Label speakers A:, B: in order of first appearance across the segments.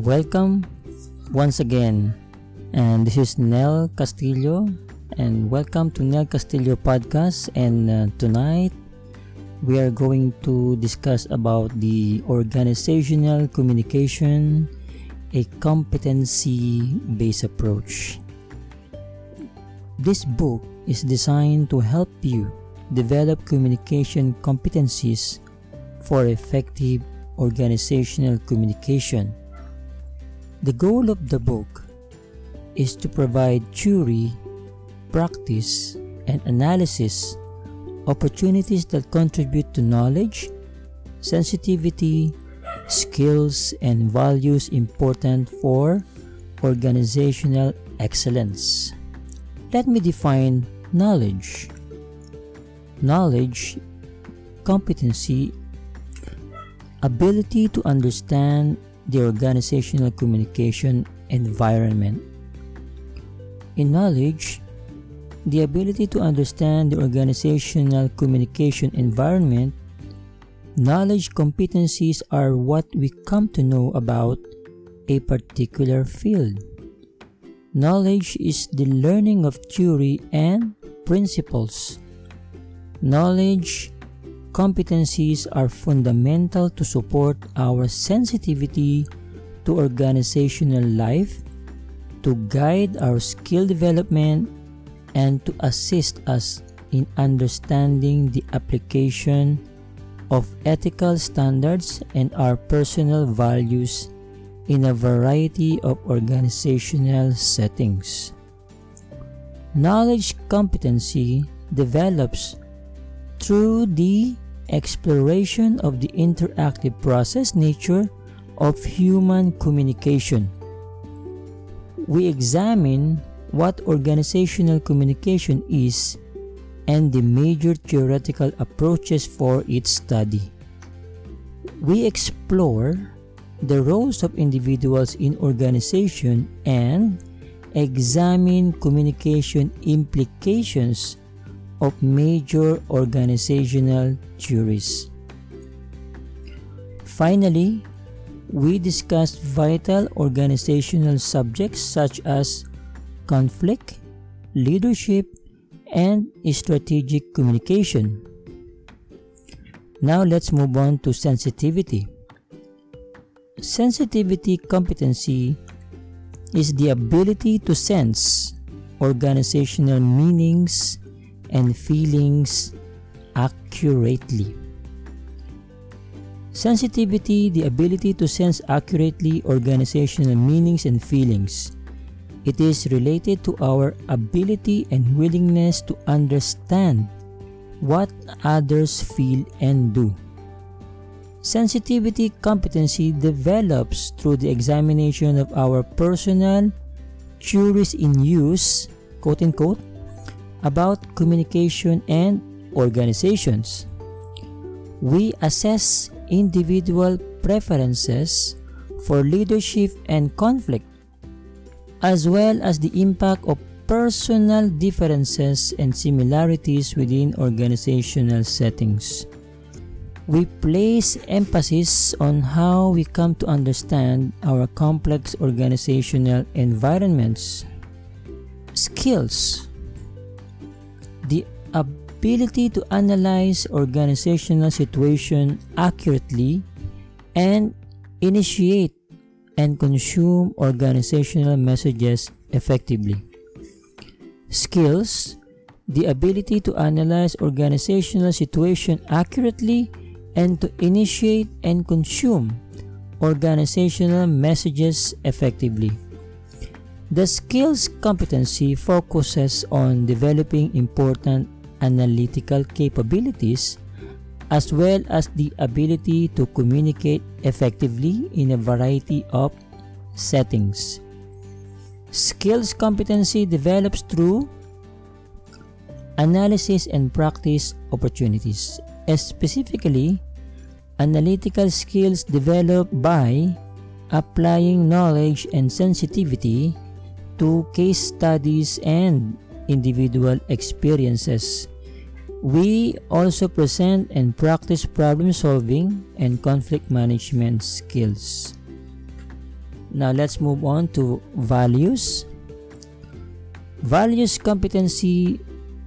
A: Welcome once again, and this is Nel Castillo, and welcome to Nel Castillo podcast. And uh, tonight we are going to discuss about the organizational communication, a competency-based approach. This book is designed to help you develop communication competencies for effective organizational communication. The goal of the book is to provide theory, practice, and analysis opportunities that contribute to knowledge, sensitivity, skills, and values important for organizational excellence. Let me define knowledge. Knowledge, competency, ability to understand the organizational communication environment. In knowledge, the ability to understand the organizational communication environment, knowledge competencies are what we come to know about a particular field. Knowledge is the learning of theory and principles. Knowledge competencies are fundamental to support our sensitivity to organizational life, to guide our skill development, and to assist us in understanding the application of ethical standards and our personal values in a variety of organizational settings. Knowledge competency develops through the exploration of the interactive process nature of human communication. We examine what organizational communication is and the major theoretical approaches for its study. We explore the roles of individuals in organization and examine communication implications of major organizational theories. Finally, we discussed vital organizational subjects such as conflict, leadership, and strategic communication. Now let's move on to sensitivity. Sensitivity competency is the ability to sense organizational meanings and feelings accurately. Sensitivity, the ability to sense accurately organizational meanings and feelings. It is related to our ability and willingness to understand what others feel and do. Sensitivity competency develops through the examination of our personal theories in use, quote unquote, about communication and organizations. We assess individual preferences for leadership and conflict, as well as the impact of personal differences and similarities within organizational settings. We place emphasis on how we come to understand our complex organizational environments. Skills ability to analyze organizational situation accurately and initiate and consume organizational messages effectively. Skills the ability to analyze organizational situation accurately and to initiate and consume organizational messages effectively. The skills competency focuses on developing important analytical capabilities as well as the ability to communicate effectively in a variety of settings. Skills competency develops through analysis and practice opportunities. Specifically, analytical skills developed by applying knowledge and sensitivity to case studies and individual experiences. We also present and practice problem solving and conflict management skills. Now let's move on to values. Values competency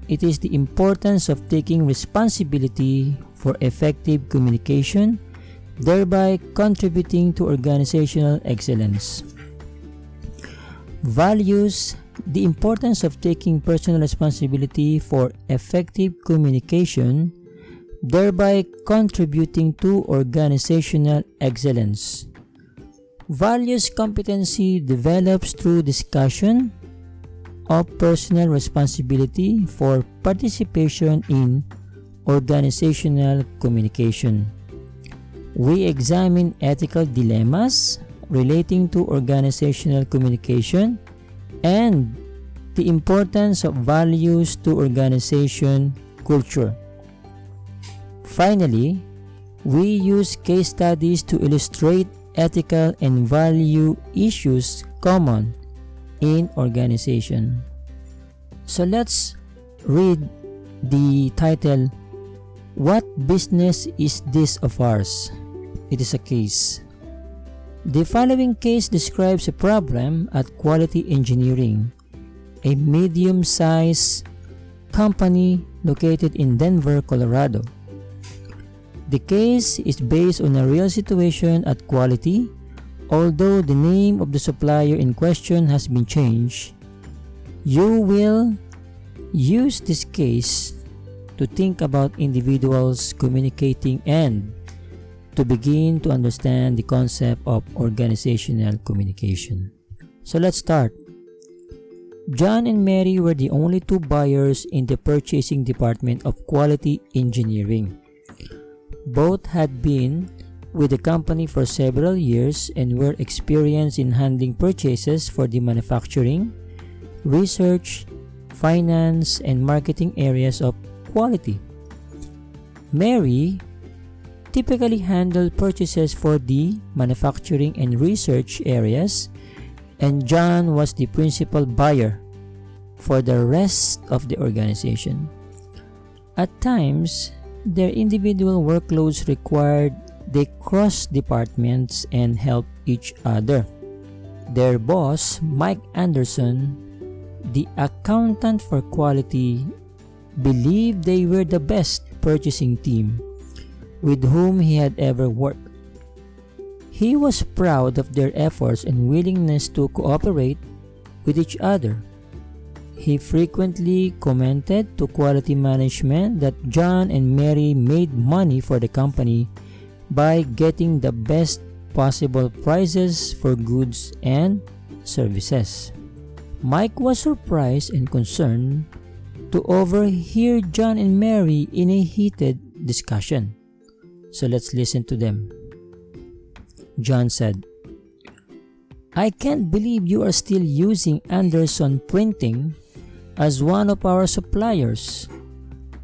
A: it is the importance of taking responsibility for effective communication, thereby contributing to organizational excellence. Values the importance of taking personal responsibility for effective communication, thereby contributing to organizational excellence. Values competency develops through discussion of personal responsibility for participation in organizational communication. We examine ethical dilemmas relating to organizational communication and the importance of values to organization culture. Finally, we use case studies to illustrate ethical and value issues common in organization. So let's read the title What Business is This of Ours? It is a case. The following case describes a problem at Quality Engineering, a medium sized company located in Denver, Colorado. The case is based on a real situation at Quality, although the name of the supplier in question has been changed. You will use this case to think about individuals communicating and to begin to understand the concept of organizational communication. So let's start. John and Mary were the only two buyers in the purchasing department of quality engineering. Both had been with the company for several years and were experienced in handling purchases for the manufacturing, research, finance, and marketing areas of quality. Mary typically handle purchases for the manufacturing and research areas, and John was the principal buyer for the rest of the organization. At times, their individual workloads required they cross departments and help each other. Their boss, Mike Anderson, the accountant for quality, believed they were the best purchasing team with whom he had ever worked. He was proud of their efforts and willingness to cooperate with each other. He frequently commented to quality management that John and Mary made money for the company by getting the best possible prices for goods and services. Mike was surprised and concerned to overhear John and Mary in a heated discussion. So let's listen to them. John said, I can't believe you are still using Anderson Printing as one of our suppliers.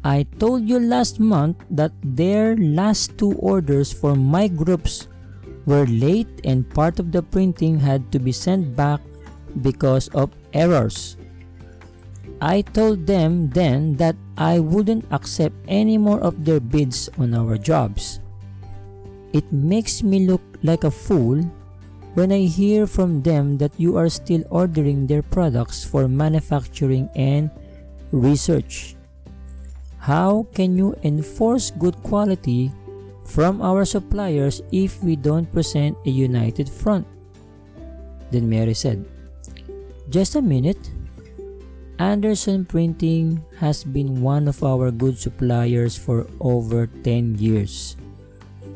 A: I told you last month that their last two orders for my groups were late and part of the printing had to be sent back because of errors. I told them then that I wouldn't accept any more of their bids on our jobs. It makes me look like a fool when I hear from them that you are still ordering their products for manufacturing and research. How can you enforce good quality from our suppliers if we don't present a united front? Then Mary said, Just a minute. Anderson Printing has been one of our good suppliers for over 10 years.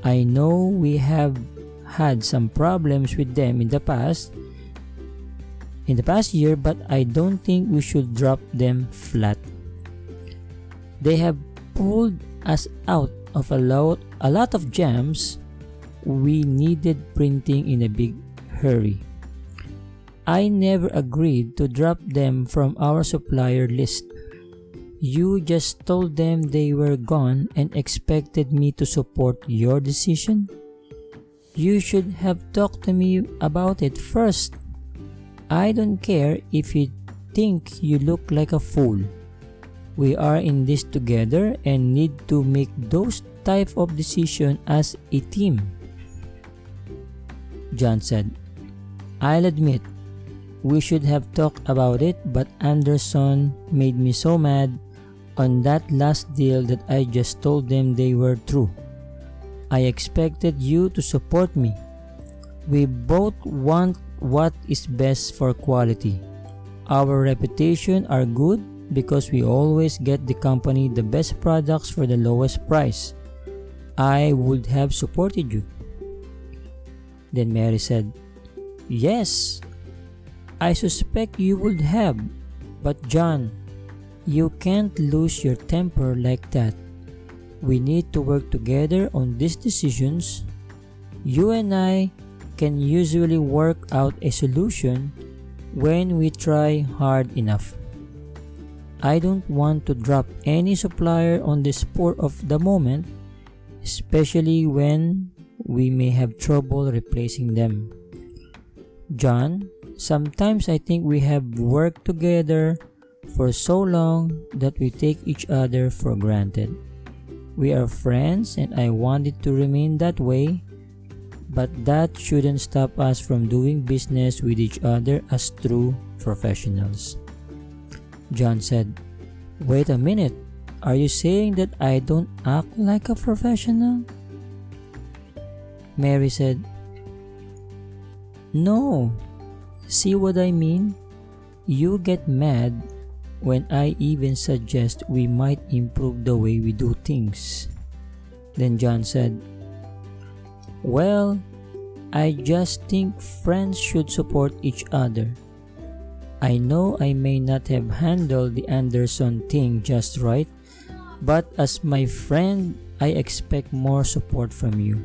A: I know we have had some problems with them in the past in the past year but I don't think we should drop them flat. They have pulled us out of a lot a lot of jams we needed printing in a big hurry. I never agreed to drop them from our supplier list. You just told them they were gone and expected me to support your decision? You should have talked to me about it first. I don't care if you think you look like a fool. We are in this together and need to make those type of decision as a team. John said, I'll admit, we should have talked about it, but Anderson made me so mad on that last deal that I just told them they were true. I expected you to support me. We both want what is best for quality. Our reputation are good because we always get the company the best products for the lowest price. I would have supported you. Then Mary said, Yes, I suspect you would have, but John, you can't lose your temper like that. We need to work together on these decisions. You and I can usually work out a solution when we try hard enough. I don't want to drop any supplier on the spur of the moment, especially when we may have trouble replacing them. John, sometimes I think we have worked together for so long that we take each other for granted. We are friends and I want it to remain that way, but that shouldn't stop us from doing business with each other as true professionals. John said, Wait a minute, are you saying that I don't act like a professional? Mary said, No. See what I mean? You get mad when I even suggest we might improve the way we do things. Then John said, Well, I just think friends should support each other. I know I may not have handled the Anderson thing just right, but as my friend, I expect more support from you.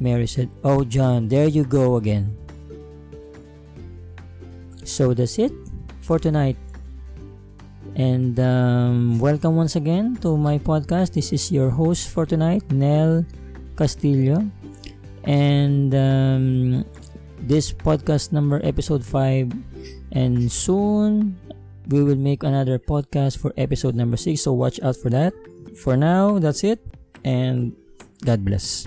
A: Mary said, Oh, John, there you go again. So that's it for tonight. And um, welcome once again to my podcast. This is your host for tonight, Nel Castillo. And um, this podcast number, episode 5 and soon we will make another podcast for episode number 6 so watch out for that for now that's it and god bless